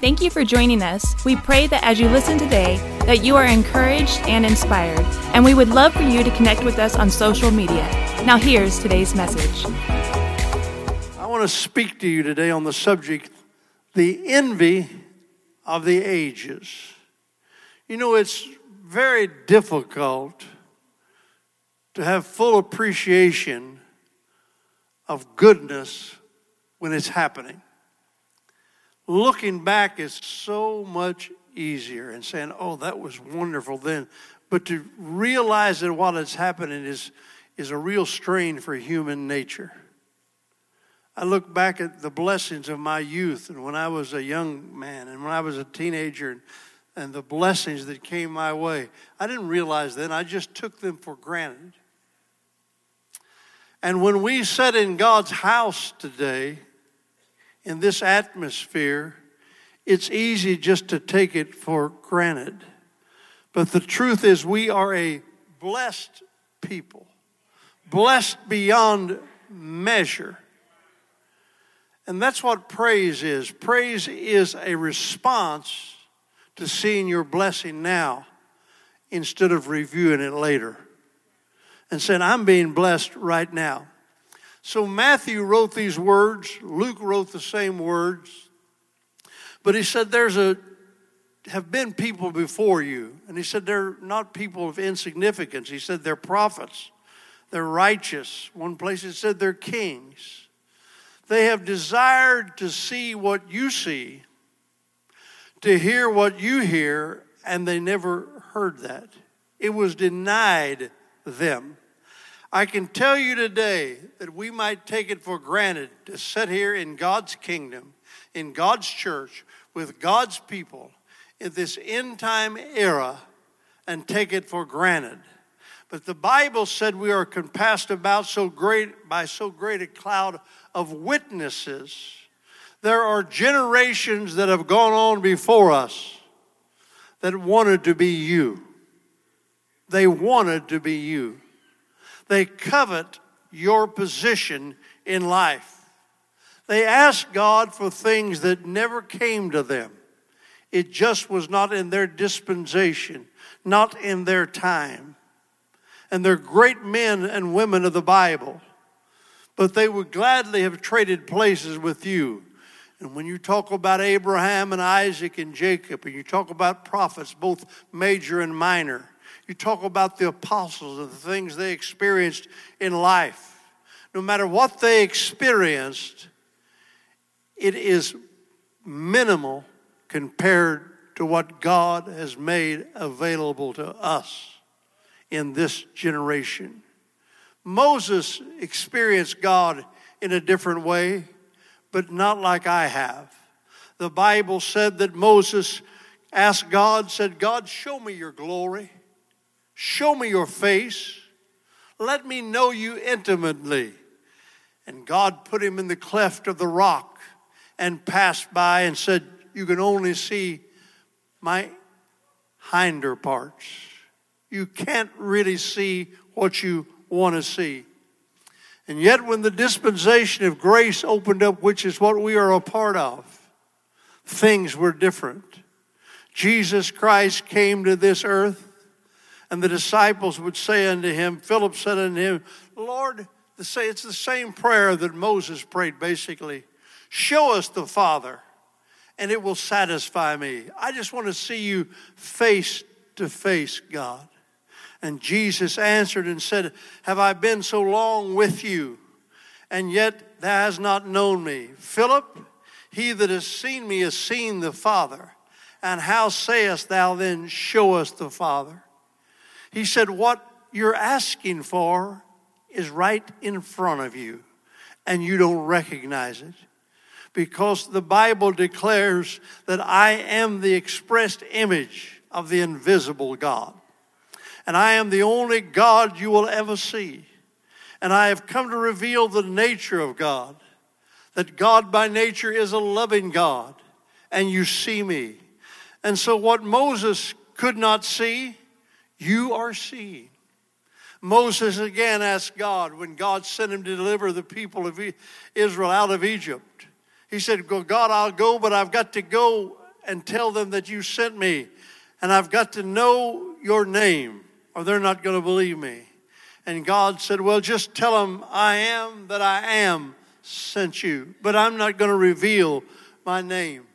Thank you for joining us. We pray that as you listen today, that you are encouraged and inspired, and we would love for you to connect with us on social media. Now here's today's message. I want to speak to you today on the subject the envy of the ages. You know, it's very difficult to have full appreciation of goodness when it's happening. Looking back is so much easier and saying, oh, that was wonderful then. But to realize that while it's happening is, is a real strain for human nature. I look back at the blessings of my youth and when I was a young man and when I was a teenager and, and the blessings that came my way. I didn't realize then, I just took them for granted. And when we sit in God's house today, in this atmosphere, it's easy just to take it for granted. But the truth is, we are a blessed people, blessed beyond measure. And that's what praise is. Praise is a response to seeing your blessing now instead of reviewing it later and saying, I'm being blessed right now. So Matthew wrote these words, Luke wrote the same words, but he said, There's a have been people before you. And he said, They're not people of insignificance. He said, They're prophets, they're righteous. One place it said, They're kings. They have desired to see what you see, to hear what you hear, and they never heard that. It was denied them. I can tell you today that we might take it for granted to sit here in God's kingdom, in God's church, with God's people in this end time era and take it for granted. But the Bible said we are compassed about so great by so great a cloud of witnesses. There are generations that have gone on before us that wanted to be you. They wanted to be you. They covet your position in life. They ask God for things that never came to them. It just was not in their dispensation, not in their time. And they're great men and women of the Bible, but they would gladly have traded places with you. And when you talk about Abraham and Isaac and Jacob, and you talk about prophets, both major and minor, you talk about the apostles and the things they experienced in life. No matter what they experienced, it is minimal compared to what God has made available to us in this generation. Moses experienced God in a different way, but not like I have. The Bible said that Moses asked God, said, God, show me your glory. Show me your face. Let me know you intimately. And God put him in the cleft of the rock and passed by and said, You can only see my hinder parts. You can't really see what you want to see. And yet, when the dispensation of grace opened up, which is what we are a part of, things were different. Jesus Christ came to this earth and the disciples would say unto him, Philip said unto him, Lord, say it's the same prayer that Moses prayed basically. Show us the Father, and it will satisfy me. I just want to see you face to face, God. And Jesus answered and said, Have I been so long with you, and yet thou hast not known me? Philip, he that has seen me has seen the Father. And how sayest thou then, Show us the Father? He said, What you're asking for is right in front of you, and you don't recognize it. Because the Bible declares that I am the expressed image of the invisible God. And I am the only God you will ever see. And I have come to reveal the nature of God. That God by nature is a loving God, and you see me. And so, what Moses could not see, you are seeing. Moses again asked God when God sent him to deliver the people of Israel out of Egypt. He said, God, I'll go, but I've got to go and tell them that you sent me, and I've got to know your name, or they're not going to believe me. And God said, Well, just tell them I am that I am sent you, but I'm not going to reveal my name.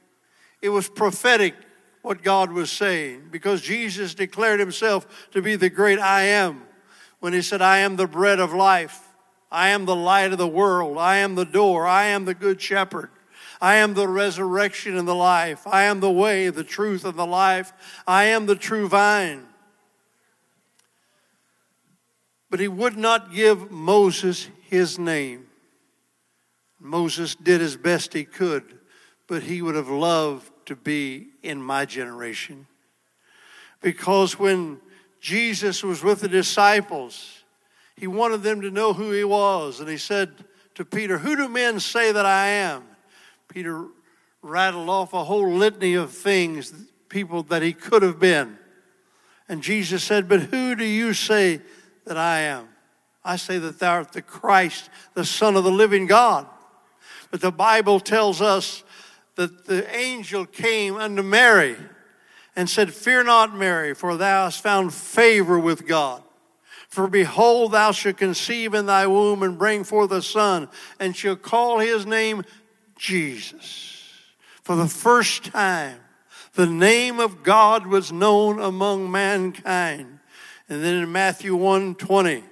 It was prophetic what God was saying because Jesus declared himself to be the great I am when he said, I am the bread of life. I am the light of the world. I am the door. I am the good shepherd. I am the resurrection and the life. I am the way, the truth, and the life. I am the true vine. But he would not give Moses his name. Moses did as best he could, but he would have loved to be in my generation. Because when Jesus was with the disciples, he wanted them to know who he was. And he said to Peter, Who do men say that I am? Peter rattled off a whole litany of things, people that he could have been. And Jesus said, But who do you say that I am? I say that thou art the Christ, the Son of the living God. But the Bible tells us that the angel came unto Mary and said, Fear not, Mary, for thou hast found favor with God. For behold, thou shalt conceive in thy womb and bring forth a son, and shall call his name Jesus. For the first time, the name of God was known among mankind. And then in Matthew 1 20,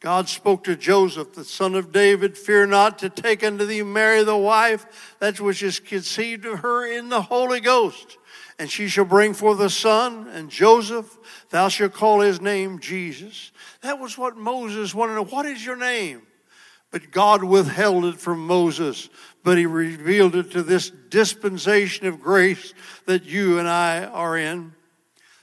God spoke to Joseph, the son of David, Fear not to take unto thee Mary the wife, that which is conceived of her in the Holy Ghost. And she shall bring forth a son, and Joseph, thou shalt call his name Jesus. That was what Moses wanted to know. What is your name? But God withheld it from Moses, but he revealed it to this dispensation of grace that you and I are in.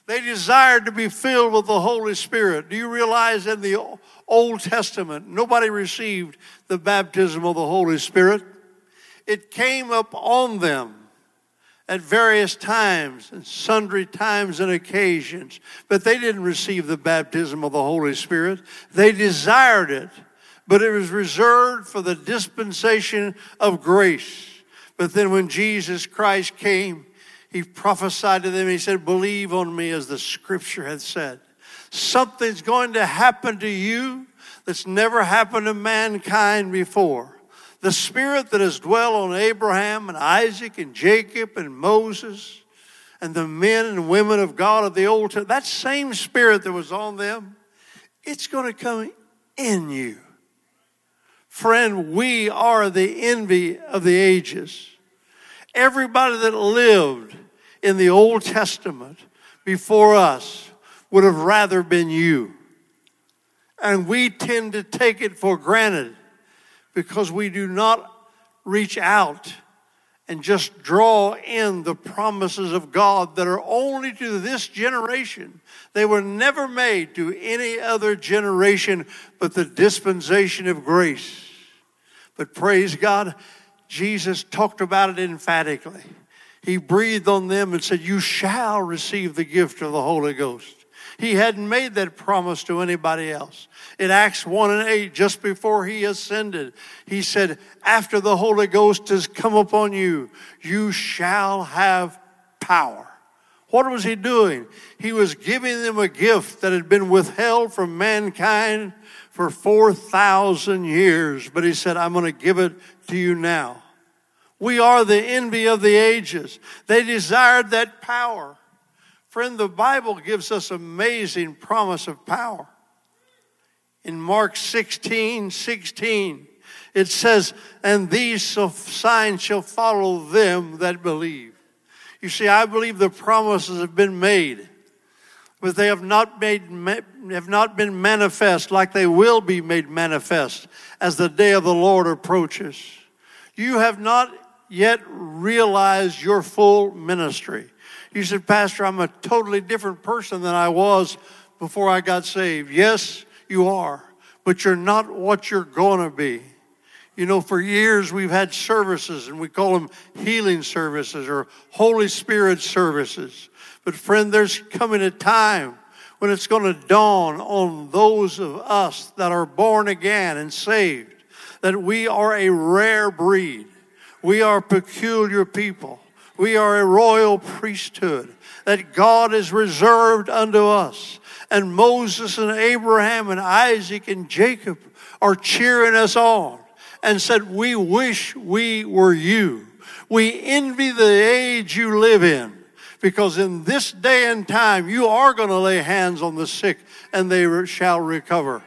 They desired to be filled with the Holy Spirit. Do you realize in the Old Testament, nobody received the baptism of the Holy Spirit? It came up on them at various times and sundry times and occasions, but they didn't receive the baptism of the Holy Spirit. They desired it, but it was reserved for the dispensation of grace. But then when Jesus Christ came, he prophesied to them, he said, Believe on me as the scripture had said. Something's going to happen to you that's never happened to mankind before. The spirit that has dwelt on Abraham and Isaac and Jacob and Moses and the men and women of God of the Old Testament, that same spirit that was on them, it's going to come in you. Friend, we are the envy of the ages. Everybody that lived in the Old Testament before us would have rather been you. And we tend to take it for granted because we do not reach out and just draw in the promises of God that are only to this generation. They were never made to any other generation but the dispensation of grace. But praise God, Jesus talked about it emphatically. He breathed on them and said, You shall receive the gift of the Holy Ghost. He hadn't made that promise to anybody else. In Acts 1 and 8, just before he ascended, he said, After the Holy Ghost has come upon you, you shall have power. What was he doing? He was giving them a gift that had been withheld from mankind for 4,000 years. But he said, I'm going to give it to you now. We are the envy of the ages. They desired that power. Friend, the Bible gives us amazing promise of power. In Mark 16 16, it says, And these signs shall follow them that believe. You see, I believe the promises have been made, but they have not, made, have not been manifest like they will be made manifest as the day of the Lord approaches. You have not yet realized your full ministry. You said, Pastor, I'm a totally different person than I was before I got saved. Yes, you are, but you're not what you're going to be. You know, for years we've had services and we call them healing services or Holy Spirit services. But friend, there's coming a time when it's going to dawn on those of us that are born again and saved that we are a rare breed. We are peculiar people. We are a royal priesthood that God has reserved unto us. And Moses and Abraham and Isaac and Jacob are cheering us on and said, We wish we were you. We envy the age you live in because in this day and time you are going to lay hands on the sick and they shall recover.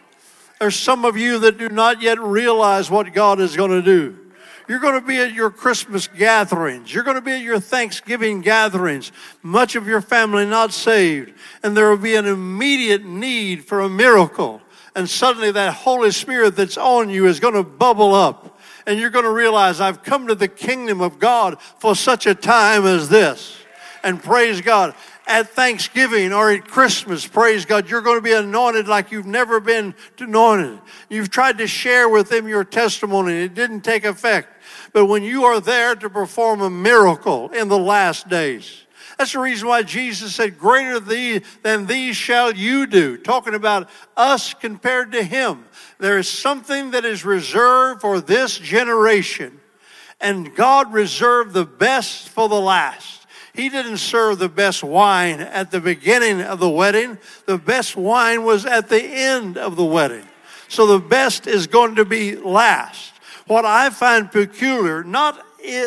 There's some of you that do not yet realize what God is going to do. You're going to be at your Christmas gatherings. You're going to be at your Thanksgiving gatherings. Much of your family not saved. And there will be an immediate need for a miracle. And suddenly that Holy Spirit that's on you is going to bubble up. And you're going to realize I've come to the kingdom of God for such a time as this. And praise God at Thanksgiving or at Christmas, praise God, you're going to be anointed like you've never been anointed. You've tried to share with them your testimony, it didn't take effect. But when you are there to perform a miracle in the last days, that's the reason why Jesus said, Greater than these shall you do. Talking about us compared to him. There is something that is reserved for this generation. And God reserved the best for the last. He didn't serve the best wine at the beginning of the wedding. The best wine was at the end of the wedding. So the best is going to be last. What I find peculiar, not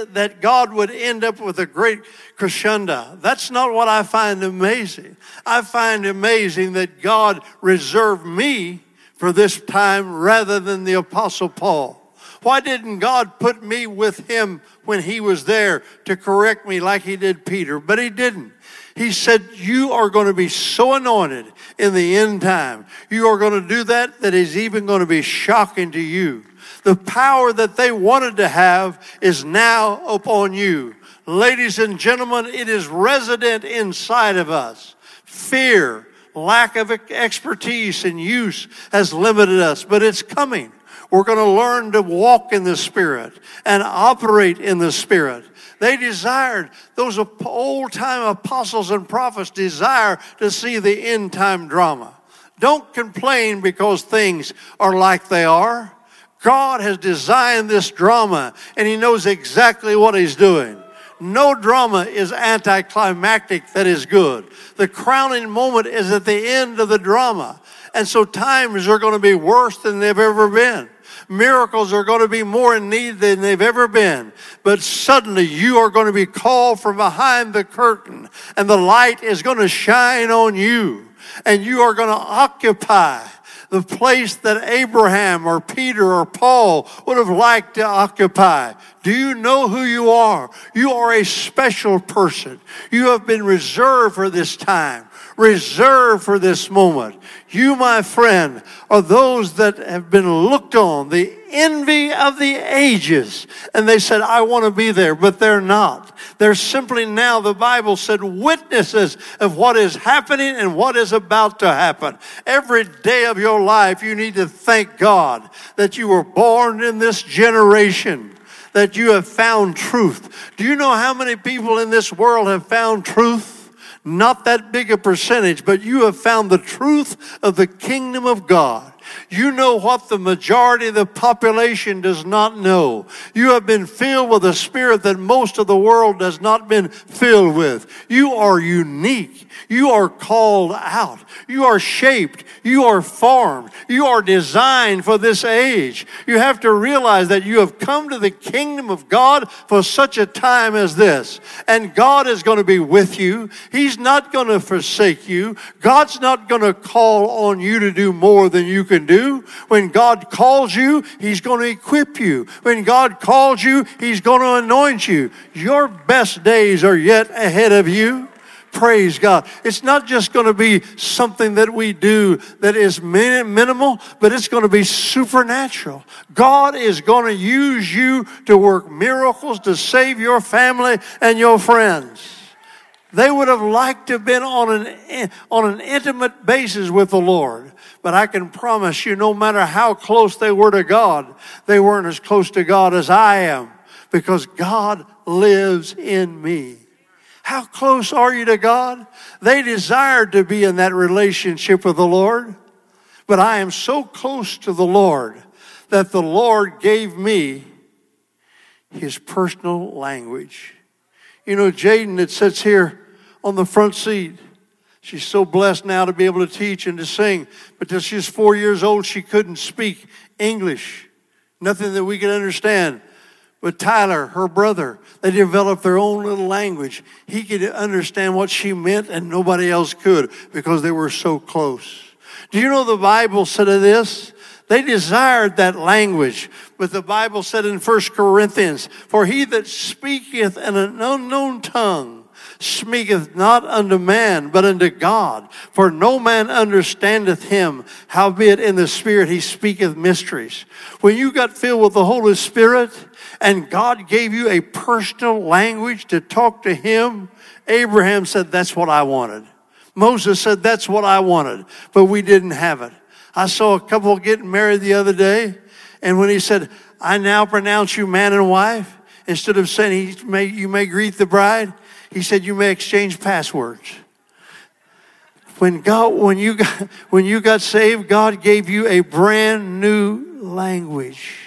that God would end up with a great crescendo. That's not what I find amazing. I find amazing that God reserved me for this time rather than the Apostle Paul. Why didn't God put me with him when he was there to correct me like he did Peter? But he didn't. He said, You are going to be so anointed in the end time. You are going to do that that is even going to be shocking to you. The power that they wanted to have is now upon you. Ladies and gentlemen, it is resident inside of us. Fear, lack of expertise and use has limited us, but it's coming. We're going to learn to walk in the Spirit and operate in the Spirit. They desired, those old time apostles and prophets desire to see the end time drama. Don't complain because things are like they are. God has designed this drama and He knows exactly what He's doing. No drama is anticlimactic that is good. The crowning moment is at the end of the drama. And so times are going to be worse than they've ever been miracles are going to be more in need than they've ever been. But suddenly you are going to be called from behind the curtain and the light is going to shine on you and you are going to occupy the place that Abraham or Peter or Paul would have liked to occupy. Do you know who you are? You are a special person. You have been reserved for this time reserved for this moment. You, my friend, are those that have been looked on, the envy of the ages. And they said, I want to be there, but they're not. They're simply now, the Bible said, witnesses of what is happening and what is about to happen. Every day of your life, you need to thank God that you were born in this generation that you have found truth. Do you know how many people in this world have found truth? Not that big a percentage, but you have found the truth of the kingdom of God. You know what the majority of the population does not know. You have been filled with a spirit that most of the world has not been filled with. You are unique. You are called out. You are shaped. You are formed. You are designed for this age. You have to realize that you have come to the kingdom of God for such a time as this. And God is going to be with you. He's not going to forsake you. God's not going to call on you to do more than you can do. When God calls you, He's going to equip you. When God calls you, He's going to anoint you. Your best days are yet ahead of you. Praise God. It's not just going to be something that we do that is minimal, but it's going to be supernatural. God is going to use you to work miracles to save your family and your friends. They would have liked to have been on an, on an intimate basis with the Lord. But I can promise you, no matter how close they were to God, they weren't as close to God as I am because God lives in me. How close are you to God? They desired to be in that relationship with the Lord, but I am so close to the Lord that the Lord gave me his personal language. You know, Jaden that sits here on the front seat, she's so blessed now to be able to teach and to sing. But till she was four years old, she couldn't speak English, nothing that we could understand. But Tyler, her brother, they developed their own little language. He could understand what she meant and nobody else could because they were so close. Do you know the Bible said of this? They desired that language. But the Bible said in 1 Corinthians, For he that speaketh in an unknown tongue speaketh not unto man, but unto God. For no man understandeth him, howbeit in the Spirit he speaketh mysteries. When you got filled with the Holy Spirit, and God gave you a personal language to talk to him, Abraham said, That's what I wanted. Moses said, That's what I wanted, but we didn't have it. I saw a couple getting married the other day, and when he said, I now pronounce you man and wife, instead of saying he may, you may greet the bride, he said you may exchange passwords. When God, when you got, when you got saved, God gave you a brand new language.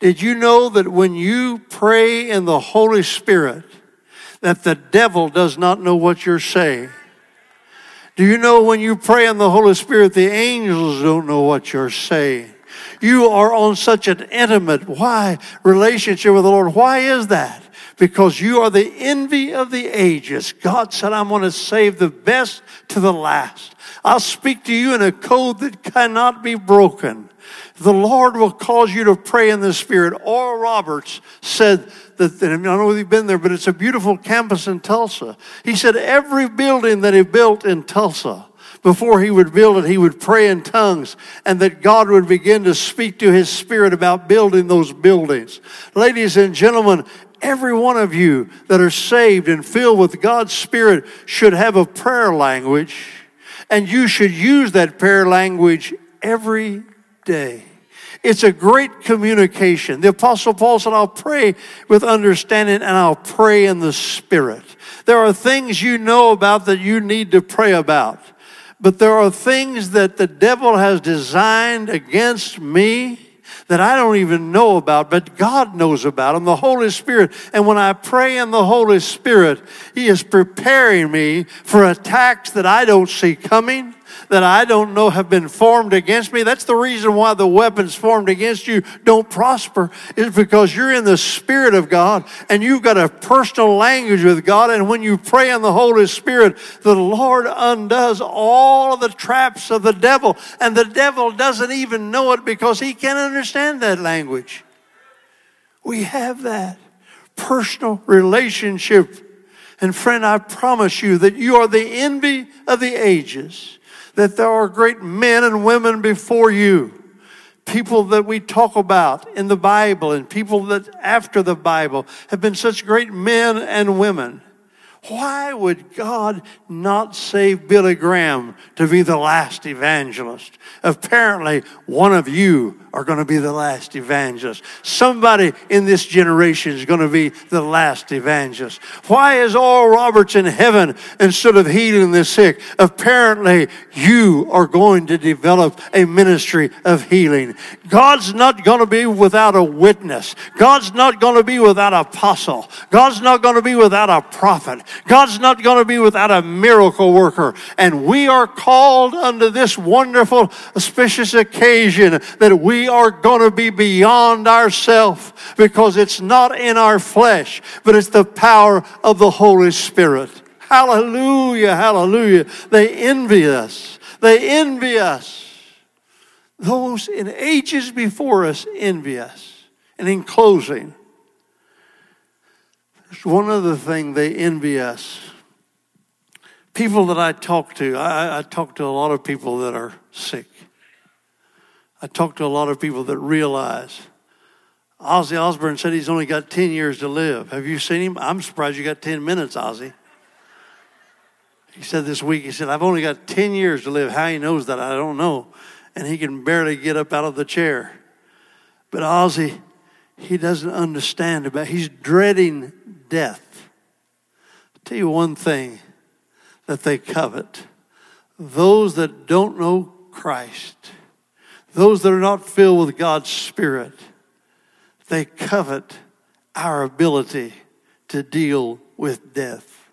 Did you know that when you pray in the Holy Spirit, that the devil does not know what you're saying? Do you know when you pray in the Holy Spirit, the angels don't know what you're saying? You are on such an intimate, why relationship with the Lord. Why is that? Because you are the envy of the ages. God said, I'm going to save the best to the last. I'll speak to you in a code that cannot be broken. The Lord will cause you to pray in the Spirit. Oral Roberts said that, I don't know if you've been there, but it's a beautiful campus in Tulsa. He said every building that he built in Tulsa, before he would build it, he would pray in tongues and that God would begin to speak to his spirit about building those buildings. Ladies and gentlemen, every one of you that are saved and filled with God's spirit should have a prayer language and you should use that prayer language every day. It's a great communication. The Apostle Paul said, I'll pray with understanding and I'll pray in the Spirit. There are things you know about that you need to pray about. But there are things that the devil has designed against me that I don't even know about, but God knows about them, the Holy Spirit. And when I pray in the Holy Spirit, He is preparing me for attacks that I don't see coming that I don't know have been formed against me. That's the reason why the weapons formed against you don't prosper, is because you're in the Spirit of God and you've got a personal language with God. And when you pray in the Holy Spirit, the Lord undoes all of the traps of the devil. And the devil doesn't even know it because he can't understand that language. We have that personal relationship. And friend, I promise you that you are the envy of the ages that there are great men and women before you, people that we talk about in the Bible and people that after the Bible have been such great men and women. Why would God not save Billy Graham to be the last evangelist? Apparently, one of you are going to be the last evangelist. Somebody in this generation is going to be the last evangelist. Why is Oral Roberts in heaven instead of healing the sick? Apparently, you are going to develop a ministry of healing. God's not going to be without a witness. God's not going to be without an apostle. God's not going to be without a prophet. God's not going to be without a miracle worker. And we are called unto this wonderful, auspicious occasion that we are going to be beyond ourselves because it's not in our flesh, but it's the power of the Holy Spirit. Hallelujah, hallelujah. They envy us. They envy us. Those in ages before us envy us. And in closing, there's one other thing they envy us. People that I talk to, I, I talk to a lot of people that are sick. I talk to a lot of people that realize Ozzy Osbourne said he's only got 10 years to live. Have you seen him? I'm surprised you got 10 minutes, Ozzy. He said this week, he said, I've only got 10 years to live. How he knows that, I don't know. And he can barely get up out of the chair. But Ozzy, he doesn't understand about he's dreading death. I'll tell you one thing that they covet. Those that don't know Christ, those that are not filled with God's Spirit, they covet our ability to deal with death.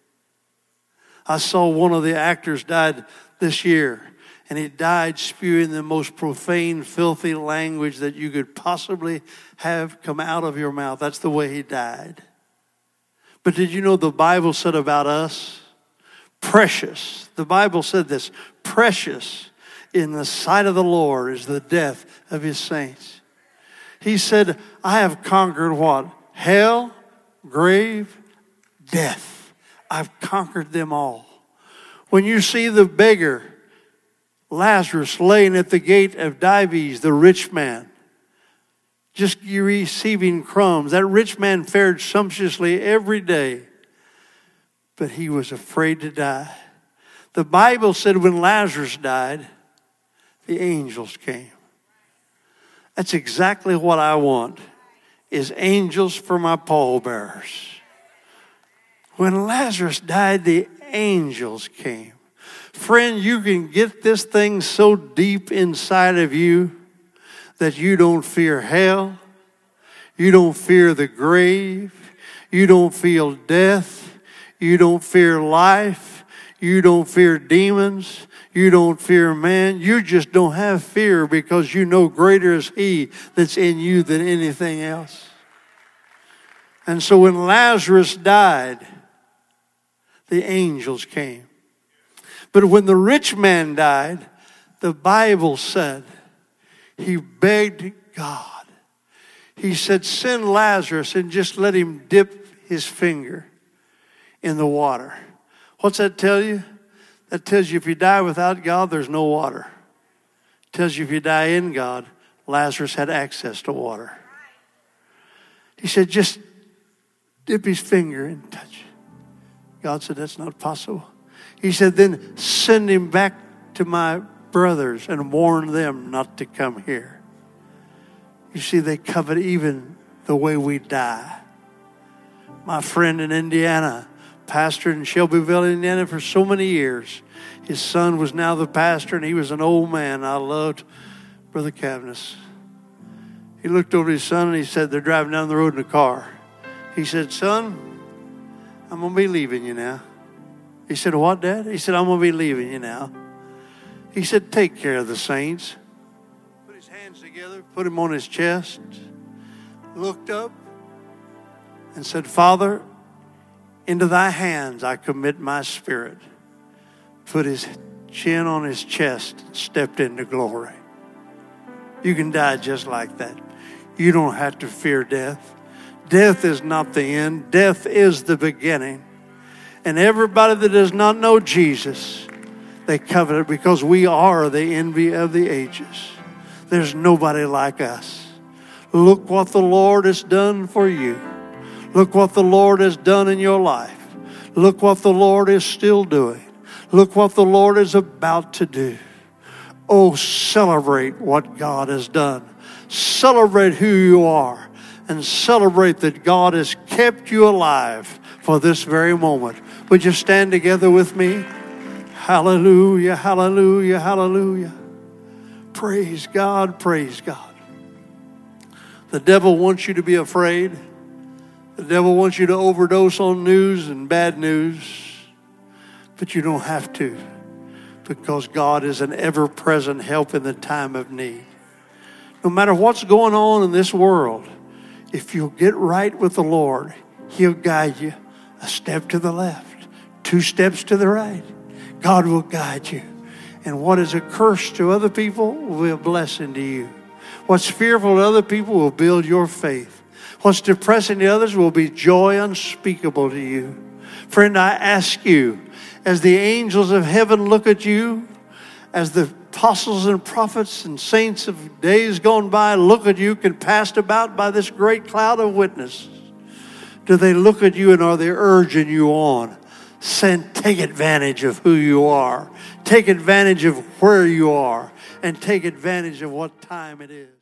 I saw one of the actors died this year, and he died spewing the most profane, filthy language that you could possibly have come out of your mouth. That's the way he died. But did you know the Bible said about us? Precious. The Bible said this precious in the sight of the Lord is the death of his saints. He said, I have conquered what? Hell, grave, death. I've conquered them all. When you see the beggar, Lazarus, laying at the gate of Dives, the rich man, just receiving crumbs, that rich man fared sumptuously every day, but he was afraid to die. The Bible said when Lazarus died, the angels came. That's exactly what I want is angels for my pallbearers. When Lazarus died, the angels came. Friend, you can get this thing so deep inside of you that you don't fear hell, you don't fear the grave, you don't feel death, you don't fear life, you don't fear demons, you don't fear man. You just don't have fear because you know greater is He that's in you than anything else. And so when Lazarus died, the angels came. But when the rich man died, the Bible said he begged God. He said, Send Lazarus and just let him dip his finger in the water. What's that tell you? That tells you if you die without God, there's no water. It tells you if you die in God, Lazarus had access to water. He said, just dip his finger and touch. God said, that's not possible. He said, then send him back to my brothers and warn them not to come here. You see, they covet even the way we die. My friend in Indiana, pastor in Shelbyville, Indiana for so many years. His son was now the pastor, and he was an old man. I loved Brother Cavness. He looked over his son and he said, They're driving down the road in a car. He said, Son, I'm going to be leaving you now. He said, What, Dad? He said, I'm going to be leaving you now. He said, Take care of the saints. Put his hands together, put him on his chest, looked up, and said, Father, into thy hands I commit my spirit. Put his chin on his chest stepped into glory. You can die just like that. You don't have to fear death. Death is not the end, death is the beginning. And everybody that does not know Jesus, they covet it because we are the envy of the ages. There's nobody like us. Look what the Lord has done for you. Look what the Lord has done in your life. Look what the Lord is still doing. Look what the Lord is about to do. Oh, celebrate what God has done. Celebrate who you are and celebrate that God has kept you alive for this very moment. Would you stand together with me? Hallelujah, hallelujah, hallelujah. Praise God, praise God. The devil wants you to be afraid. The devil wants you to overdose on news and bad news, but you don't have to because God is an ever present help in the time of need. No matter what's going on in this world, if you'll get right with the Lord, He'll guide you a step to the left, two steps to the right. God will guide you. And what is a curse to other people will be a blessing to you. What's fearful to other people will build your faith. What's depressing to others will be joy unspeakable to you. Friend, I ask you, as the angels of heaven look at you, as the apostles and prophets and saints of days gone by look at you, compassed about by this great cloud of witnesses, do they look at you and are they urging you on? Send, take advantage of who you are, take advantage of where you are, and take advantage of what time it is.